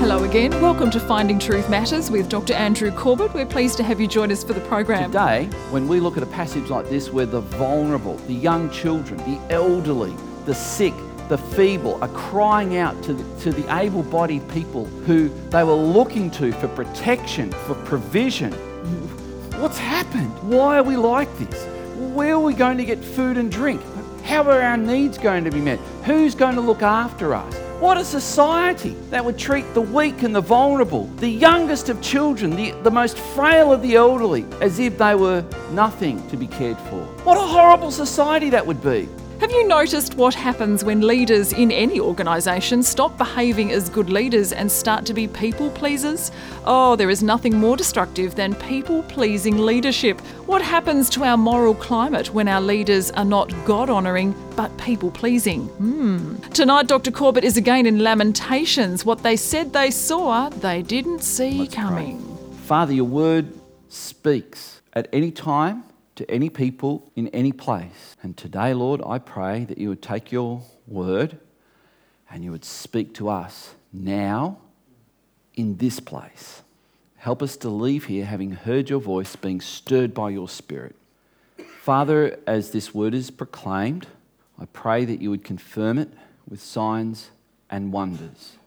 Hello again. Welcome to Finding Truth Matters with Dr. Andrew Corbett. We're pleased to have you join us for the program. Today, when we look at a passage like this where the vulnerable, the young children, the elderly, the sick, the feeble are crying out to the, to the able bodied people who they were looking to for protection, for provision. What's happened? Why are we like this? Where are we going to get food and drink? How are our needs going to be met? Who's going to look after us? What a society that would treat the weak and the vulnerable, the youngest of children, the, the most frail of the elderly, as if they were nothing to be cared for. What a horrible society that would be. Have you noticed what happens when leaders in any organisation stop behaving as good leaders and start to be people pleasers? Oh, there is nothing more destructive than people pleasing leadership. What happens to our moral climate when our leaders are not God honouring but people pleasing? Hmm. Tonight, Dr. Corbett is again in Lamentations. What they said they saw, they didn't see Let's coming. Pray. Father, your word speaks at any time to any people in any place. And today, Lord, I pray that you would take your word and you would speak to us now in this place. Help us to leave here having heard your voice, being stirred by your spirit. Father, as this word is proclaimed, I pray that you would confirm it with signs and wonders.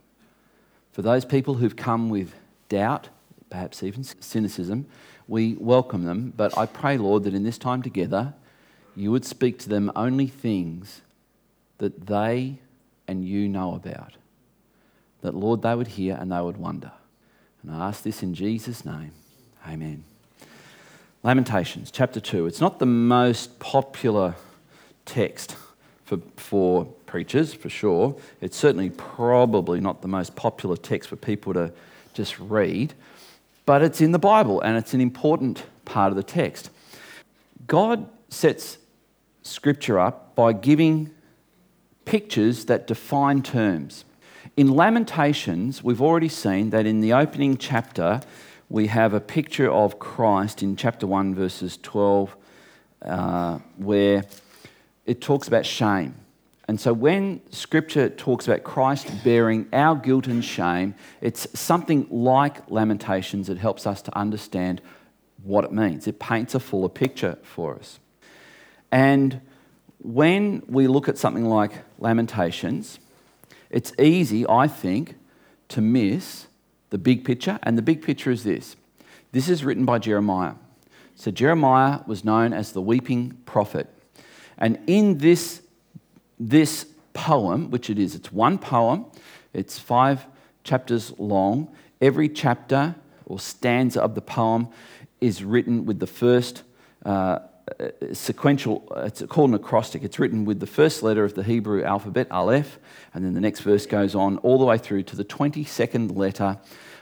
For those people who've come with doubt, perhaps even cynicism, we welcome them. But I pray, Lord, that in this time together, you would speak to them only things that they and you know about. That, Lord, they would hear and they would wonder. And I ask this in Jesus' name. Amen. Lamentations, chapter 2. It's not the most popular text for, for preachers, for sure. It's certainly probably not the most popular text for people to just read but it's in the Bible and it's an important part of the text. God sets scripture up by giving pictures that define terms. In Lamentations, we've already seen that in the opening chapter, we have a picture of Christ in chapter 1, verses 12, uh, where it talks about shame. And so when scripture talks about Christ bearing our guilt and shame, it's something like Lamentations that helps us to understand what it means. It paints a fuller picture for us. And when we look at something like Lamentations, it's easy, I think, to miss the big picture. And the big picture is this this is written by Jeremiah. So Jeremiah was known as the weeping prophet. And in this this poem, which it is, it's one poem, it's five chapters long. Every chapter or stanza of the poem is written with the first uh, sequential, it's called an acrostic. It's written with the first letter of the Hebrew alphabet, Aleph, and then the next verse goes on all the way through to the 22nd letter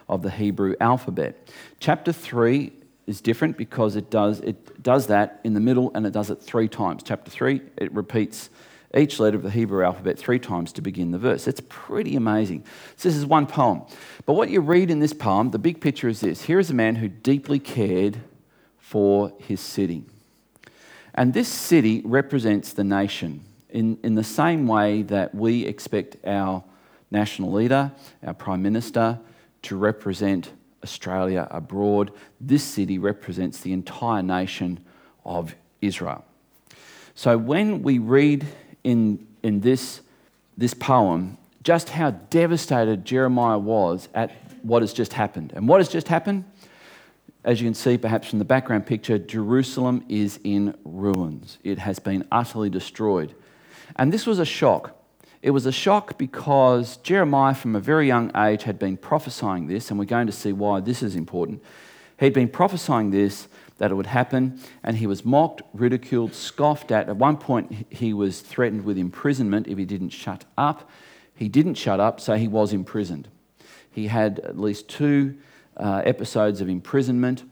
of the Hebrew alphabet. Chapter 3 is different because it does, it does that in the middle and it does it three times. Chapter 3, it repeats each letter of the Hebrew alphabet three times to begin the verse. It's pretty amazing. So this is one poem. But what you read in this poem, the big picture is this here is a man who deeply cared for his city. And this city represents the nation in, in the same way that we expect our national leader, our prime minister, to represent Australia abroad. This city represents the entire nation of Israel. So when we read in, in this, this poem just how devastated Jeremiah was at what has just happened. And what has just happened? As you can see, perhaps from the background picture, Jerusalem is in ruins. It has been utterly destroyed. And this was a shock. It was a shock because Jeremiah, from a very young age, had been prophesying this, and we're going to see why this is important. He'd been prophesying this that it would happen, and he was mocked, ridiculed, scoffed at. At one point, he was threatened with imprisonment if he didn't shut up. He didn't shut up, so he was imprisoned. He had at least two uh, episodes of imprisonment,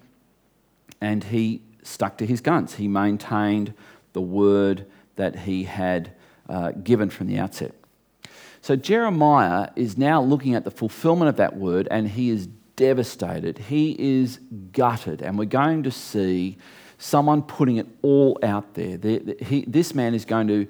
and he stuck to his guns. He maintained the word that he had uh, given from the outset. So Jeremiah is now looking at the fulfillment of that word, and he is devastated. He is gutted, and we're going to see someone putting it all out there. The, the, he, this man is going to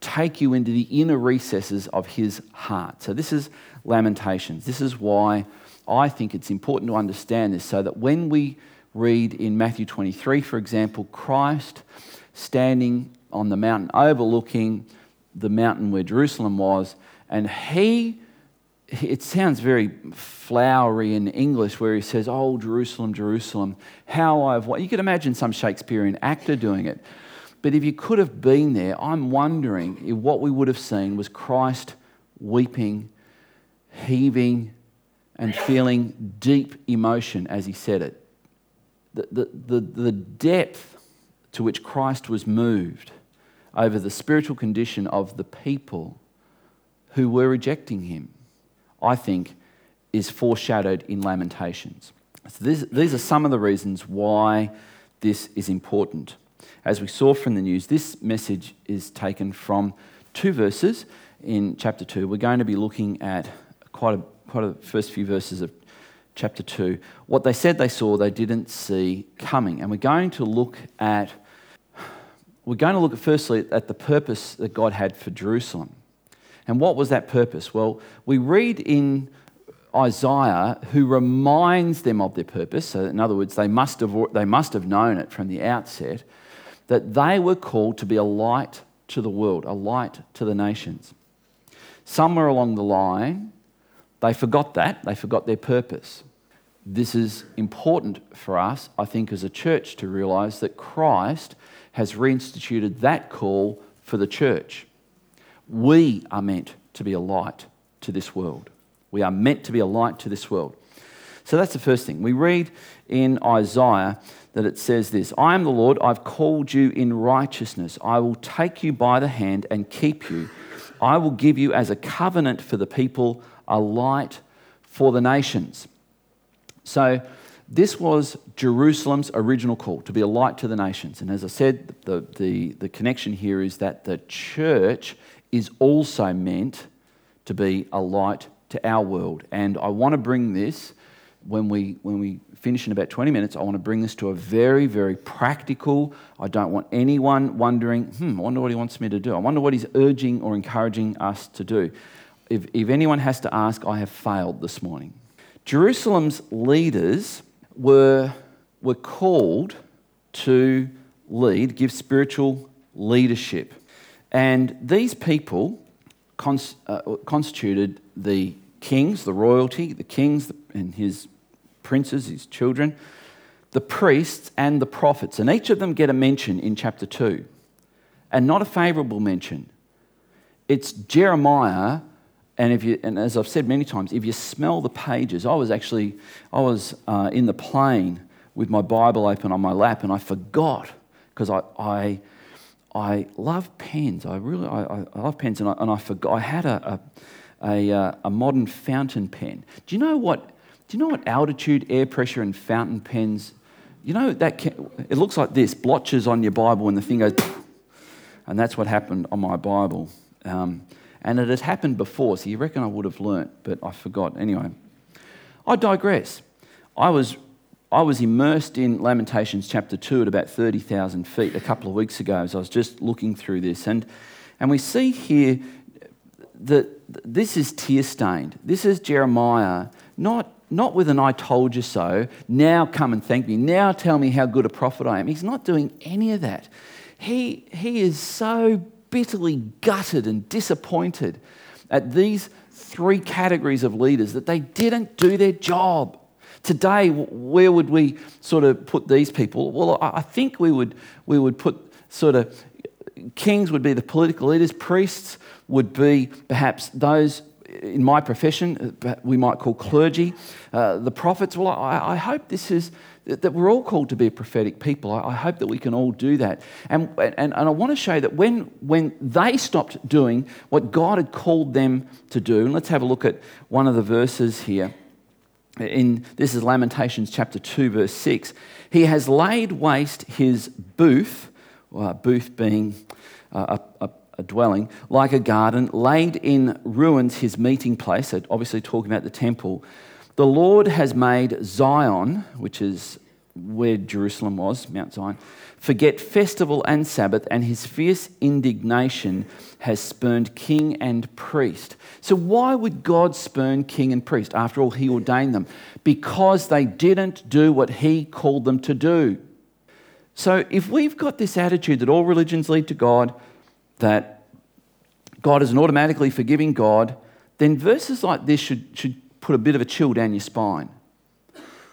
take you into the inner recesses of his heart. So, this is Lamentations. This is why I think it's important to understand this so that when we read in Matthew 23, for example, Christ standing on the mountain overlooking the mountain where Jerusalem was, and he it sounds very flowery in English where he says, Oh, Jerusalem, Jerusalem, how I've. You could imagine some Shakespearean actor doing it. But if you could have been there, I'm wondering if what we would have seen was Christ weeping, heaving, and feeling deep emotion as he said it. The, the, the, the depth to which Christ was moved over the spiritual condition of the people who were rejecting him, I think, is foreshadowed in Lamentations. So this, these are some of the reasons why this is important. As we saw from the news, this message is taken from two verses in chapter 2. We're going to be looking at quite a, quite a first few verses of chapter 2. What they said they saw, they didn't see coming. And we're going to look at we're going to look at firstly at the purpose that God had for Jerusalem. And what was that purpose? Well, we read in Isaiah who reminds them of their purpose. So, in other words, they must have, they must have known it from the outset that they were called to be a light to the world, a light to the nations. Somewhere along the line, they forgot that, they forgot their purpose. This is important for us, I think, as a church to realize that Christ has reinstituted that call for the church. We are meant to be a light to this world. We are meant to be a light to this world. So that's the first thing. We read in Isaiah that it says this I am the Lord, I've called you in righteousness. I will take you by the hand and keep you. I will give you as a covenant for the people, a light for the nations. So, this was Jerusalem's original call to be a light to the nations. And as I said, the, the, the connection here is that the church is also meant to be a light to our world. And I want to bring this when we, when we finish in about 20 minutes, I want to bring this to a very, very practical. I don't want anyone wondering, hmm, I wonder what he wants me to do. I wonder what he's urging or encouraging us to do. If, if anyone has to ask, I have failed this morning. Jerusalem's leaders were, were called to lead, give spiritual leadership. And these people cons- uh, constituted the kings, the royalty, the kings and his princes, his children, the priests, and the prophets. And each of them get a mention in chapter 2, and not a favorable mention. It's Jeremiah. And, if you, and as I've said many times, if you smell the pages, I was actually I was uh, in the plane with my Bible open on my lap, and I forgot because I, I I love pens. I really I, I love pens, and I, and I forgot I had a, a, a, uh, a modern fountain pen. Do you know what do you know what altitude, air pressure, and fountain pens? You know that can, it looks like this: blotches on your Bible, and the thing goes, and that's what happened on my Bible. Um, and it had happened before, so you reckon I would have learnt, but I forgot. Anyway, I digress. I was I was immersed in Lamentations chapter 2 at about 30,000 feet a couple of weeks ago as I was just looking through this. And, and we see here that this is tear stained. This is Jeremiah not not with an I told you so, now come and thank me, now tell me how good a prophet I am. He's not doing any of that. He, he is so bitterly gutted and disappointed at these three categories of leaders that they didn't do their job. Today, where would we sort of put these people? Well, I think we would, we would put sort of kings would be the political leaders, priests would be perhaps those in my profession, uh, we might call clergy, uh, the prophets. Well, I, I, hope this is that we're all called to be a prophetic people. I, I hope that we can all do that. And, and, and I want to show that when, when they stopped doing what God had called them to do, and let's have a look at one of the verses here. In, this is Lamentations chapter 2, verse 6. He has laid waste his booth, booth being a, a a dwelling, like a garden, laid in ruins his meeting place. Obviously, talking about the temple. The Lord has made Zion, which is where Jerusalem was, Mount Zion, forget festival and Sabbath, and his fierce indignation has spurned king and priest. So, why would God spurn king and priest? After all, he ordained them. Because they didn't do what he called them to do. So, if we've got this attitude that all religions lead to God, that God is an automatically forgiving God, then verses like this should, should put a bit of a chill down your spine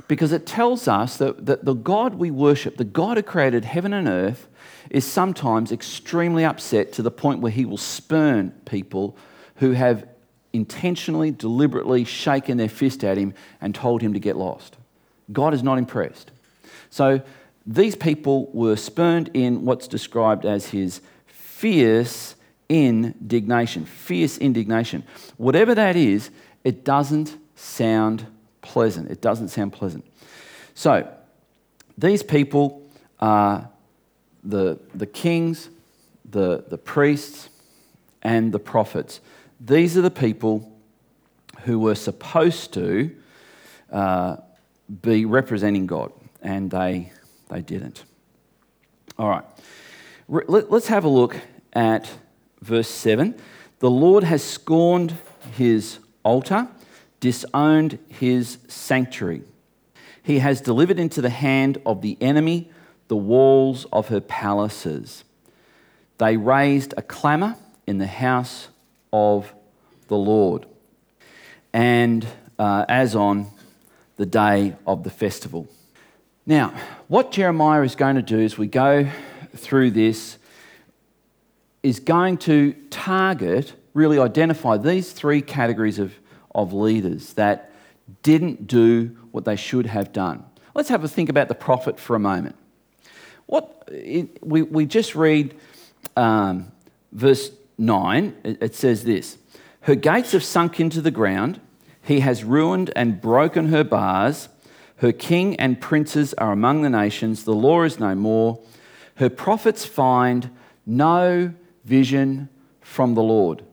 because it tells us that, that the God we worship, the God who created heaven and earth, is sometimes extremely upset to the point where he will spurn people who have intentionally, deliberately shaken their fist at him and told him to get lost. God is not impressed. So these people were spurned in what's described as his fierce indignation. Fierce indignation. Whatever that is, it doesn't sound pleasant. It doesn't sound pleasant. So, these people are the, the kings, the, the priests, and the prophets. These are the people who were supposed to uh, be representing God, and they, they didn't. All right, let's have a look at verse 7. The Lord has scorned his altar disowned his sanctuary. He has delivered into the hand of the enemy the walls of her palaces. They raised a clamour in the house of the Lord, and uh, as on the day of the festival. Now, what Jeremiah is going to do as we go through this is going to target, really identify these three categories of of leaders that didn't do what they should have done. Let's have a think about the prophet for a moment. What it, we, we just read um, verse 9, it, it says this Her gates have sunk into the ground, he has ruined and broken her bars. Her king and princes are among the nations, the law is no more. Her prophets find no vision from the Lord.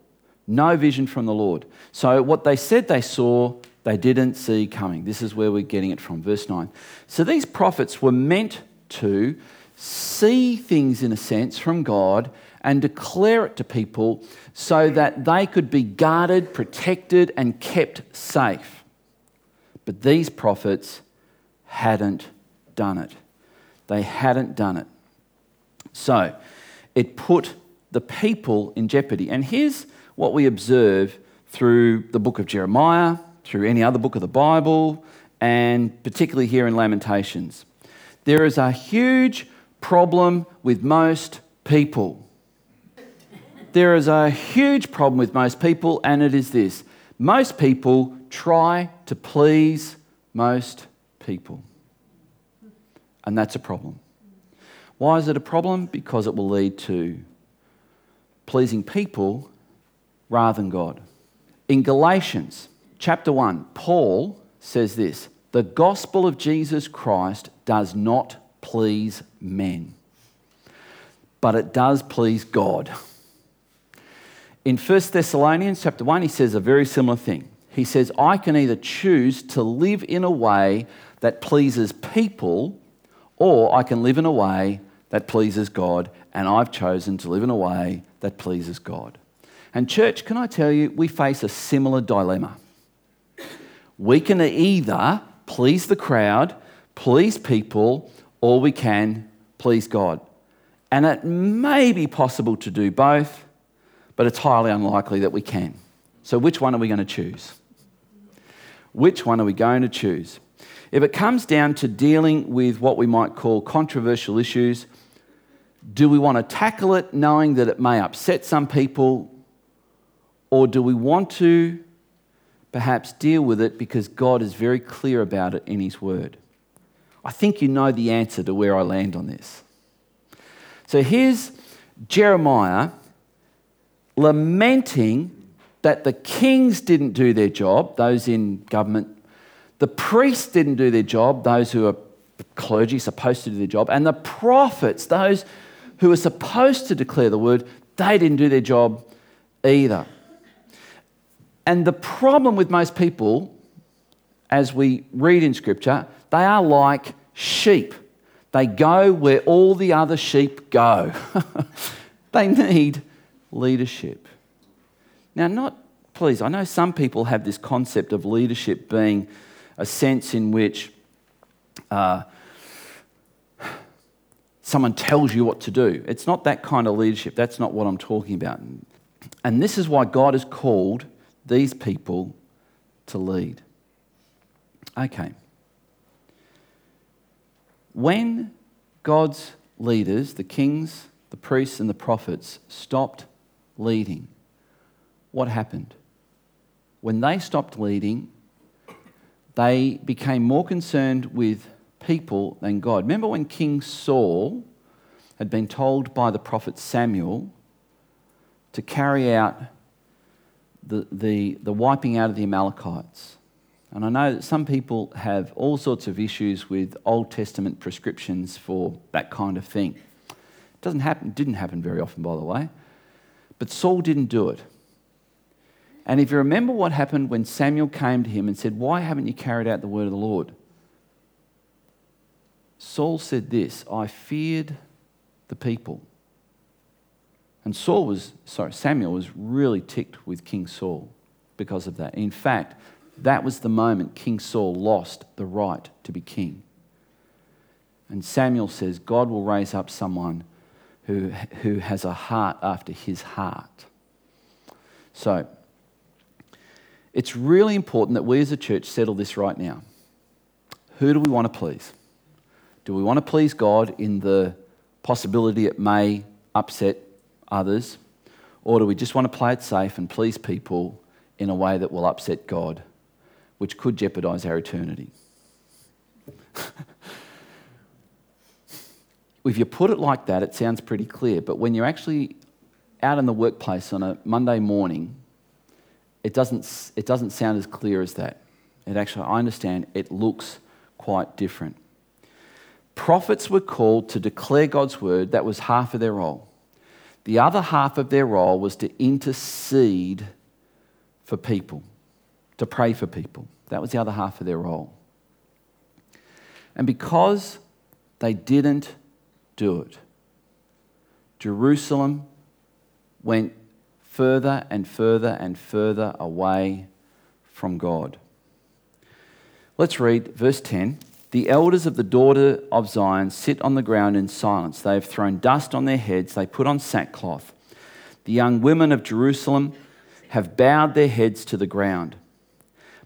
No vision from the Lord. So, what they said they saw, they didn't see coming. This is where we're getting it from. Verse 9. So, these prophets were meant to see things in a sense from God and declare it to people so that they could be guarded, protected, and kept safe. But these prophets hadn't done it. They hadn't done it. So it put the people in jeopardy. And here's what we observe through the book of Jeremiah, through any other book of the Bible, and particularly here in Lamentations. There is a huge problem with most people. There is a huge problem with most people, and it is this most people try to please most people. And that's a problem. Why is it a problem? Because it will lead to pleasing people rather than God. In Galatians chapter 1, Paul says this The gospel of Jesus Christ does not please men, but it does please God. In 1 Thessalonians chapter 1, he says a very similar thing. He says, I can either choose to live in a way that pleases people, or I can live in a way that pleases God, and I've chosen to live in a way that pleases God. And, church, can I tell you, we face a similar dilemma. We can either please the crowd, please people, or we can please God. And it may be possible to do both, but it's highly unlikely that we can. So, which one are we going to choose? Which one are we going to choose? If it comes down to dealing with what we might call controversial issues, do we want to tackle it knowing that it may upset some people or do we want to perhaps deal with it because God is very clear about it in His Word? I think you know the answer to where I land on this. So here's Jeremiah lamenting that the kings didn't do their job, those in government, the priests didn't do their job, those who are clergy supposed to do their job, and the prophets, those who are supposed to declare the word, they didn't do their job either. And the problem with most people, as we read in Scripture, they are like sheep. They go where all the other sheep go. they need leadership. Now, not, please, I know some people have this concept of leadership being a sense in which uh, someone tells you what to do. It's not that kind of leadership. That's not what I'm talking about. And this is why God has called these people to lead. Okay. When God's leaders, the kings, the priests, and the prophets, stopped leading, what happened? When they stopped leading, they became more concerned with people than God. Remember when King Saul had been told by the prophet Samuel to carry out the, the, the wiping out of the Amalekites? And I know that some people have all sorts of issues with Old Testament prescriptions for that kind of thing. It doesn't happen, didn't happen very often, by the way. But Saul didn't do it. And if you remember what happened when Samuel came to him and said, Why haven't you carried out the word of the Lord? Saul said this I feared the people. And Saul was, sorry, Samuel was really ticked with King Saul because of that. In fact, that was the moment King Saul lost the right to be king. And Samuel says, God will raise up someone who, who has a heart after his heart. So, it's really important that we as a church settle this right now. Who do we want to please? Do we want to please God in the possibility it may upset others? Or do we just want to play it safe and please people in a way that will upset God, which could jeopardize our eternity? if you put it like that, it sounds pretty clear. But when you're actually out in the workplace on a Monday morning, it doesn't, it doesn't sound as clear as that. It actually, I understand, it looks quite different. Prophets were called to declare God's word, that was half of their role. The other half of their role was to intercede for people, to pray for people. That was the other half of their role. And because they didn't do it. Jerusalem went further and further and further away from God. Let's read verse 10. The elders of the daughter of Zion sit on the ground in silence. They have thrown dust on their heads, they put on sackcloth. The young women of Jerusalem have bowed their heads to the ground.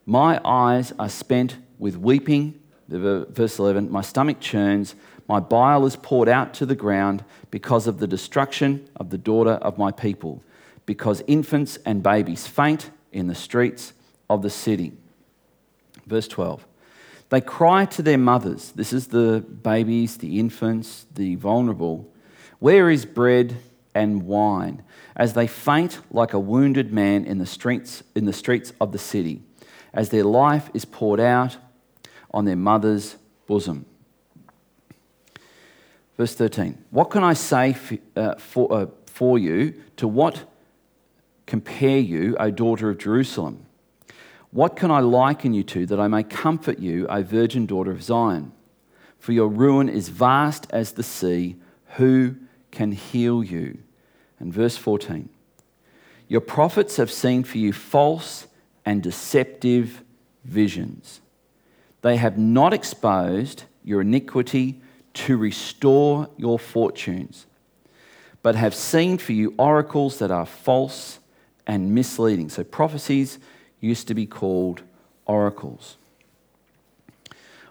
My eyes are spent with weeping. Verse 11 My stomach churns my bile is poured out to the ground because of the destruction of the daughter of my people, because infants and babies faint in the streets of the city. Verse 12. They cry to their mothers. This is the babies, the infants, the vulnerable. Where is bread and wine? As they faint like a wounded man in the streets, in the streets of the city, as their life is poured out on their mother's bosom. Verse 13 What can I say for, uh, for, uh, for you? To what compare you, O daughter of Jerusalem? What can I liken you to that I may comfort you, O virgin daughter of Zion? For your ruin is vast as the sea. Who can heal you? And verse 14 Your prophets have seen for you false and deceptive visions. They have not exposed your iniquity to restore your fortunes, but have seen for you oracles that are false and misleading. So prophecies used to be called oracles.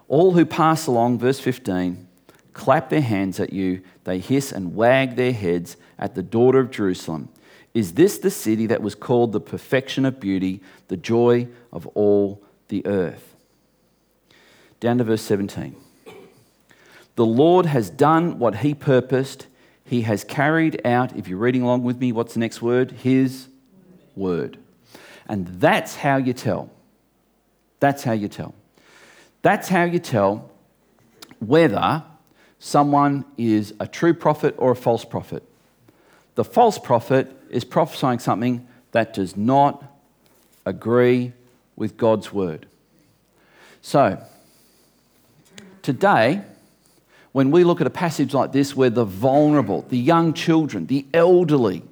All who pass along, verse 15, clap their hands at you, they hiss and wag their heads at the daughter of Jerusalem. Is this the city that was called the perfection of beauty, the joy of all the earth? Down to verse 17. The Lord has done what he purposed. He has carried out, if you're reading along with me, what's the next word? His word. And that's how you tell. That's how you tell. That's how you tell whether someone is a true prophet or a false prophet. The false prophet is prophesying something that does not agree with God's word. So, today, when we look at a passage like this where the vulnerable, the young children, the elderly,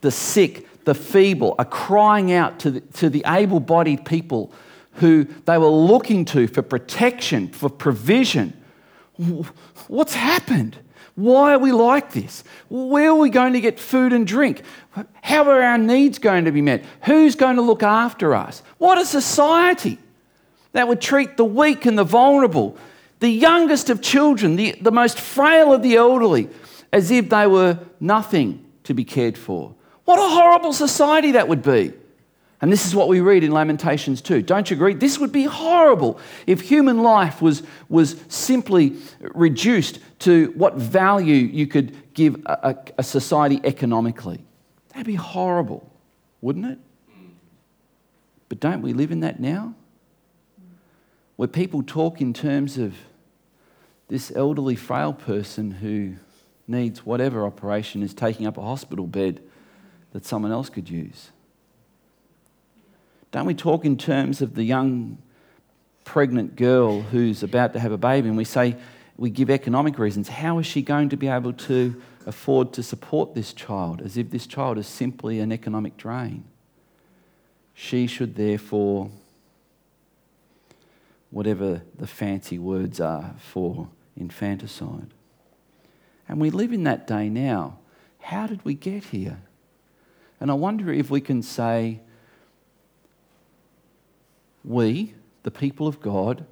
the sick, the feeble are crying out to the, to the able bodied people who they were looking to for protection, for provision. What's happened? Why are we like this? Where are we going to get food and drink? How are our needs going to be met? Who's going to look after us? What a society that would treat the weak and the vulnerable, the youngest of children, the, the most frail of the elderly, as if they were nothing to be cared for. What a horrible society that would be. And this is what we read in Lamentations 2. Don't you agree? This would be horrible if human life was, was simply reduced to what value you could give a, a, a society economically. That'd be horrible, wouldn't it? But don't we live in that now? Where people talk in terms of this elderly, frail person who needs whatever operation is taking up a hospital bed that someone else could use. Don't we talk in terms of the young pregnant girl who's about to have a baby and we say, we give economic reasons. How is she going to be able to afford to support this child as if this child is simply an economic drain? She should therefore, whatever the fancy words are for infanticide. And we live in that day now. How did we get here? And I wonder if we can say, we, the people of God,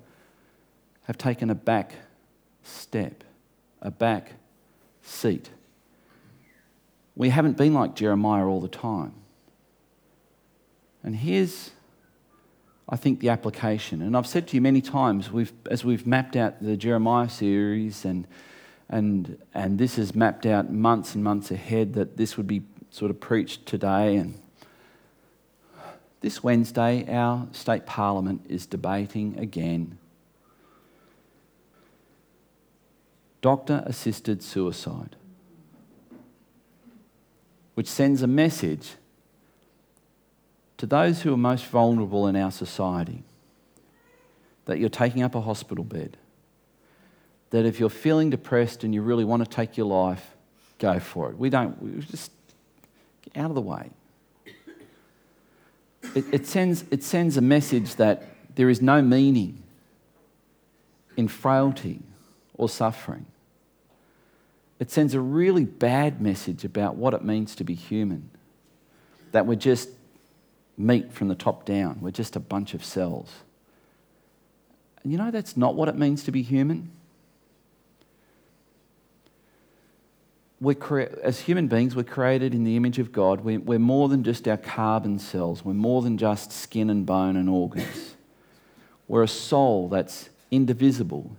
have taken a back step, a back seat. We haven't been like Jeremiah all the time. And here's, I think, the application. And I've said to you many times, we've, as we've mapped out the Jeremiah series, and, and, and this is mapped out months and months ahead, that this would be sort of preached today and this Wednesday, our state parliament is debating again doctor assisted suicide, which sends a message to those who are most vulnerable in our society that you're taking up a hospital bed. That if you're feeling depressed and you really want to take your life, go for it. We don't, we just out of the way it, it, sends, it sends a message that there is no meaning in frailty or suffering. It sends a really bad message about what it means to be human. That we're just meat from the top down, we're just a bunch of cells. And you know, that's not what it means to be human. Cre- as human beings, we're created in the image of God. We're, we're more than just our carbon cells, we're more than just skin and bone and organs. We're a soul that's indivisible.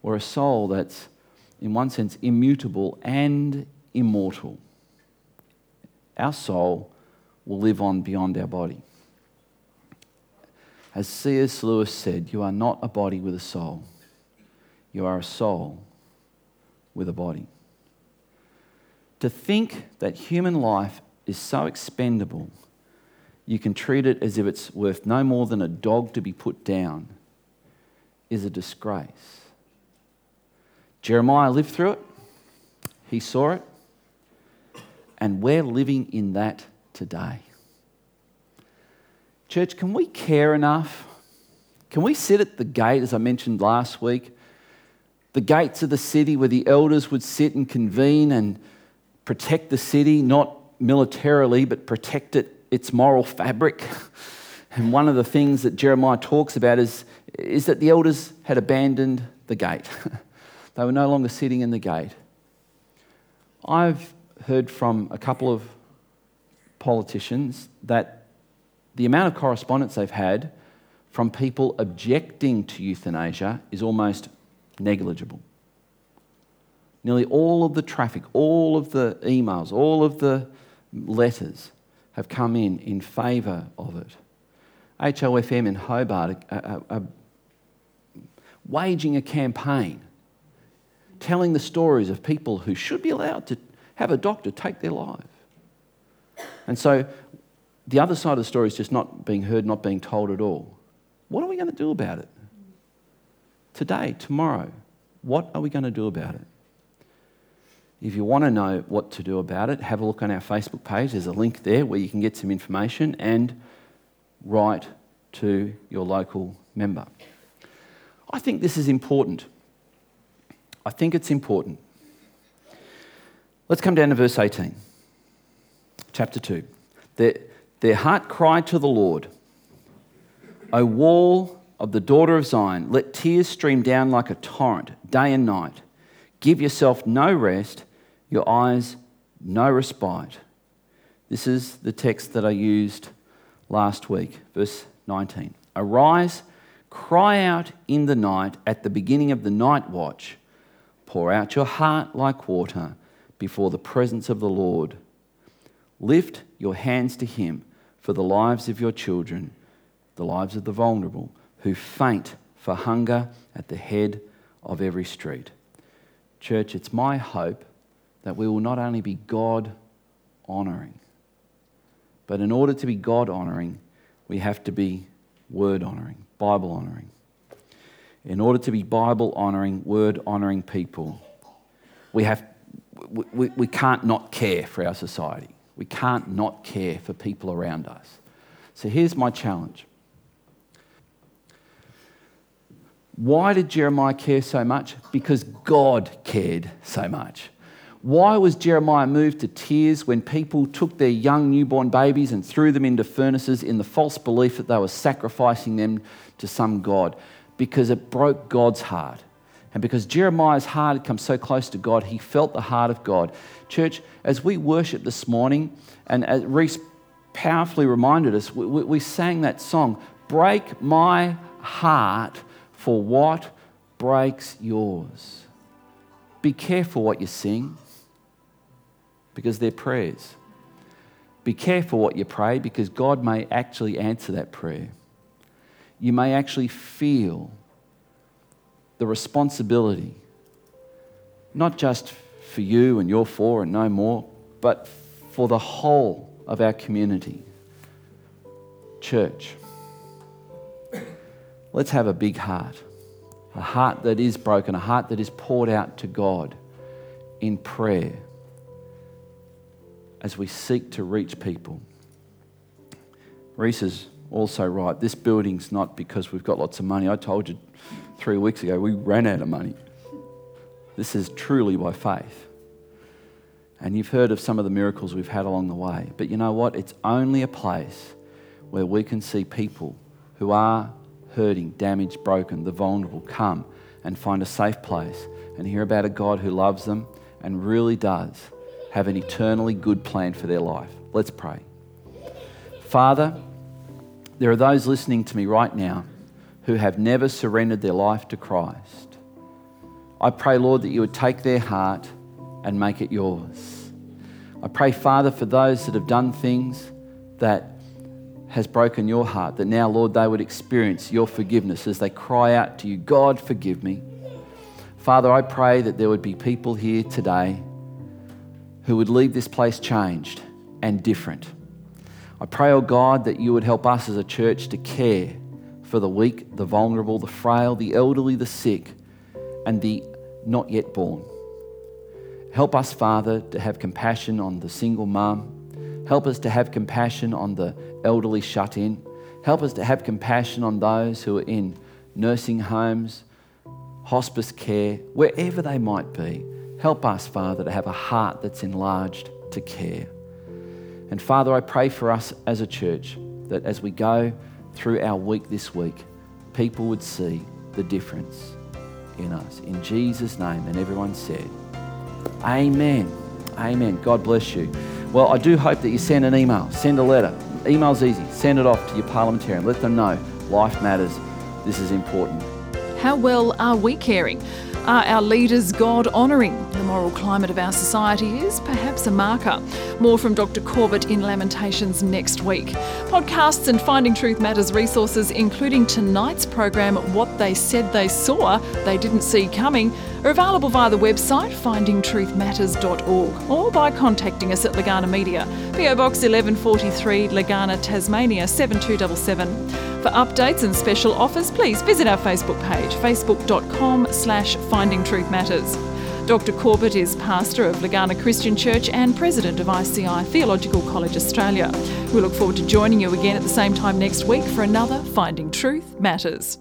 We're a soul that's, in one sense, immutable and immortal. Our soul will live on beyond our body. As C.S. Lewis said, you are not a body with a soul, you are a soul with a body. To think that human life is so expendable, you can treat it as if it's worth no more than a dog to be put down, is a disgrace. Jeremiah lived through it, he saw it, and we're living in that today. Church, can we care enough? Can we sit at the gate, as I mentioned last week, the gates of the city where the elders would sit and convene and protect the city, not militarily, but protect it, its moral fabric. And one of the things that Jeremiah talks about is, is that the elders had abandoned the gate. they were no longer sitting in the gate. I've heard from a couple of politicians that the amount of correspondence they've had from people objecting to euthanasia is almost negligible. Nearly all of the traffic, all of the emails, all of the letters have come in in favour of it. HOFM in Hobart are, are, are waging a campaign telling the stories of people who should be allowed to have a doctor take their life. And so the other side of the story is just not being heard, not being told at all. What are we going to do about it? Today, tomorrow, What are we going to do about it? If you want to know what to do about it, have a look on our Facebook page. There's a link there where you can get some information and write to your local member. I think this is important. I think it's important. Let's come down to verse 18, chapter 2. Their, their heart cried to the Lord, O wall of the daughter of Zion, let tears stream down like a torrent, day and night. Give yourself no rest, your eyes no respite. This is the text that I used last week, verse 19. Arise, cry out in the night at the beginning of the night watch. Pour out your heart like water before the presence of the Lord. Lift your hands to Him for the lives of your children, the lives of the vulnerable, who faint for hunger at the head of every street. Church, it's my hope that we will not only be God honouring, but in order to be God honouring, we have to be word honouring, Bible honouring. In order to be Bible honouring, word honouring people, we, have, we, we can't not care for our society. We can't not care for people around us. So here's my challenge. Why did Jeremiah care so much? Because God cared so much. Why was Jeremiah moved to tears when people took their young newborn babies and threw them into furnaces in the false belief that they were sacrificing them to some God? Because it broke God's heart. And because Jeremiah's heart had come so close to God, he felt the heart of God. Church, as we worship this morning, and as Reese powerfully reminded us, we, we sang that song, Break My Heart for What Breaks Yours. Be careful what you sing because they're prayers. Be careful what you pray because God may actually answer that prayer. You may actually feel the responsibility, not just for you and your four and no more, but for the whole of our community. Church, let's have a big heart, a heart that is broken, a heart that is poured out to God in prayer as we seek to reach people. Reese is also right. This building's not because we've got lots of money. I told you three weeks ago we ran out of money. This is truly by faith. And you've heard of some of the miracles we've had along the way. But you know what? It's only a place where we can see people who are hurting, damaged, broken, the vulnerable come and find a safe place and hear about a God who loves them and really does have an eternally good plan for their life. Let's pray. Father, there are those listening to me right now who have never surrendered their life to Christ. I pray, Lord, that you would take their heart and make it yours. I pray, Father, for those that have done things that has broken your heart, that now, Lord, they would experience your forgiveness as they cry out to you, God, forgive me. Father, I pray that there would be people here today who would leave this place changed and different. I pray, oh God, that you would help us as a church to care for the weak, the vulnerable, the frail, the elderly, the sick, and the not yet born. Help us, Father, to have compassion on the single mum. Help us to have compassion on the elderly shut in. Help us to have compassion on those who are in nursing homes, hospice care, wherever they might be. Help us, Father, to have a heart that's enlarged to care. And Father, I pray for us as a church that as we go through our week this week, people would see the difference in us. In Jesus' name. And everyone said, Amen. Amen. God bless you. Well, I do hope that you send an email, send a letter. Email's easy. Send it off to your parliamentarian. Let them know life matters. This is important. How well are we caring? Are our leaders God honouring? The moral climate of our society is perhaps a marker. More from Dr. Corbett in Lamentations next week. Podcasts and Finding Truth Matters resources, including tonight's program, What They Said They Saw, They Didn't See Coming, are available via the website findingtruthmatters.org or by contacting us at Legana Media, PO Box 1143, Legana, Tasmania 7277. For updates and special offers, please visit our Facebook page, facebook.com slash Finding Truth Matters. Dr. Corbett is pastor of Legana Christian Church and president of ICI Theological College Australia. We look forward to joining you again at the same time next week for another Finding Truth Matters.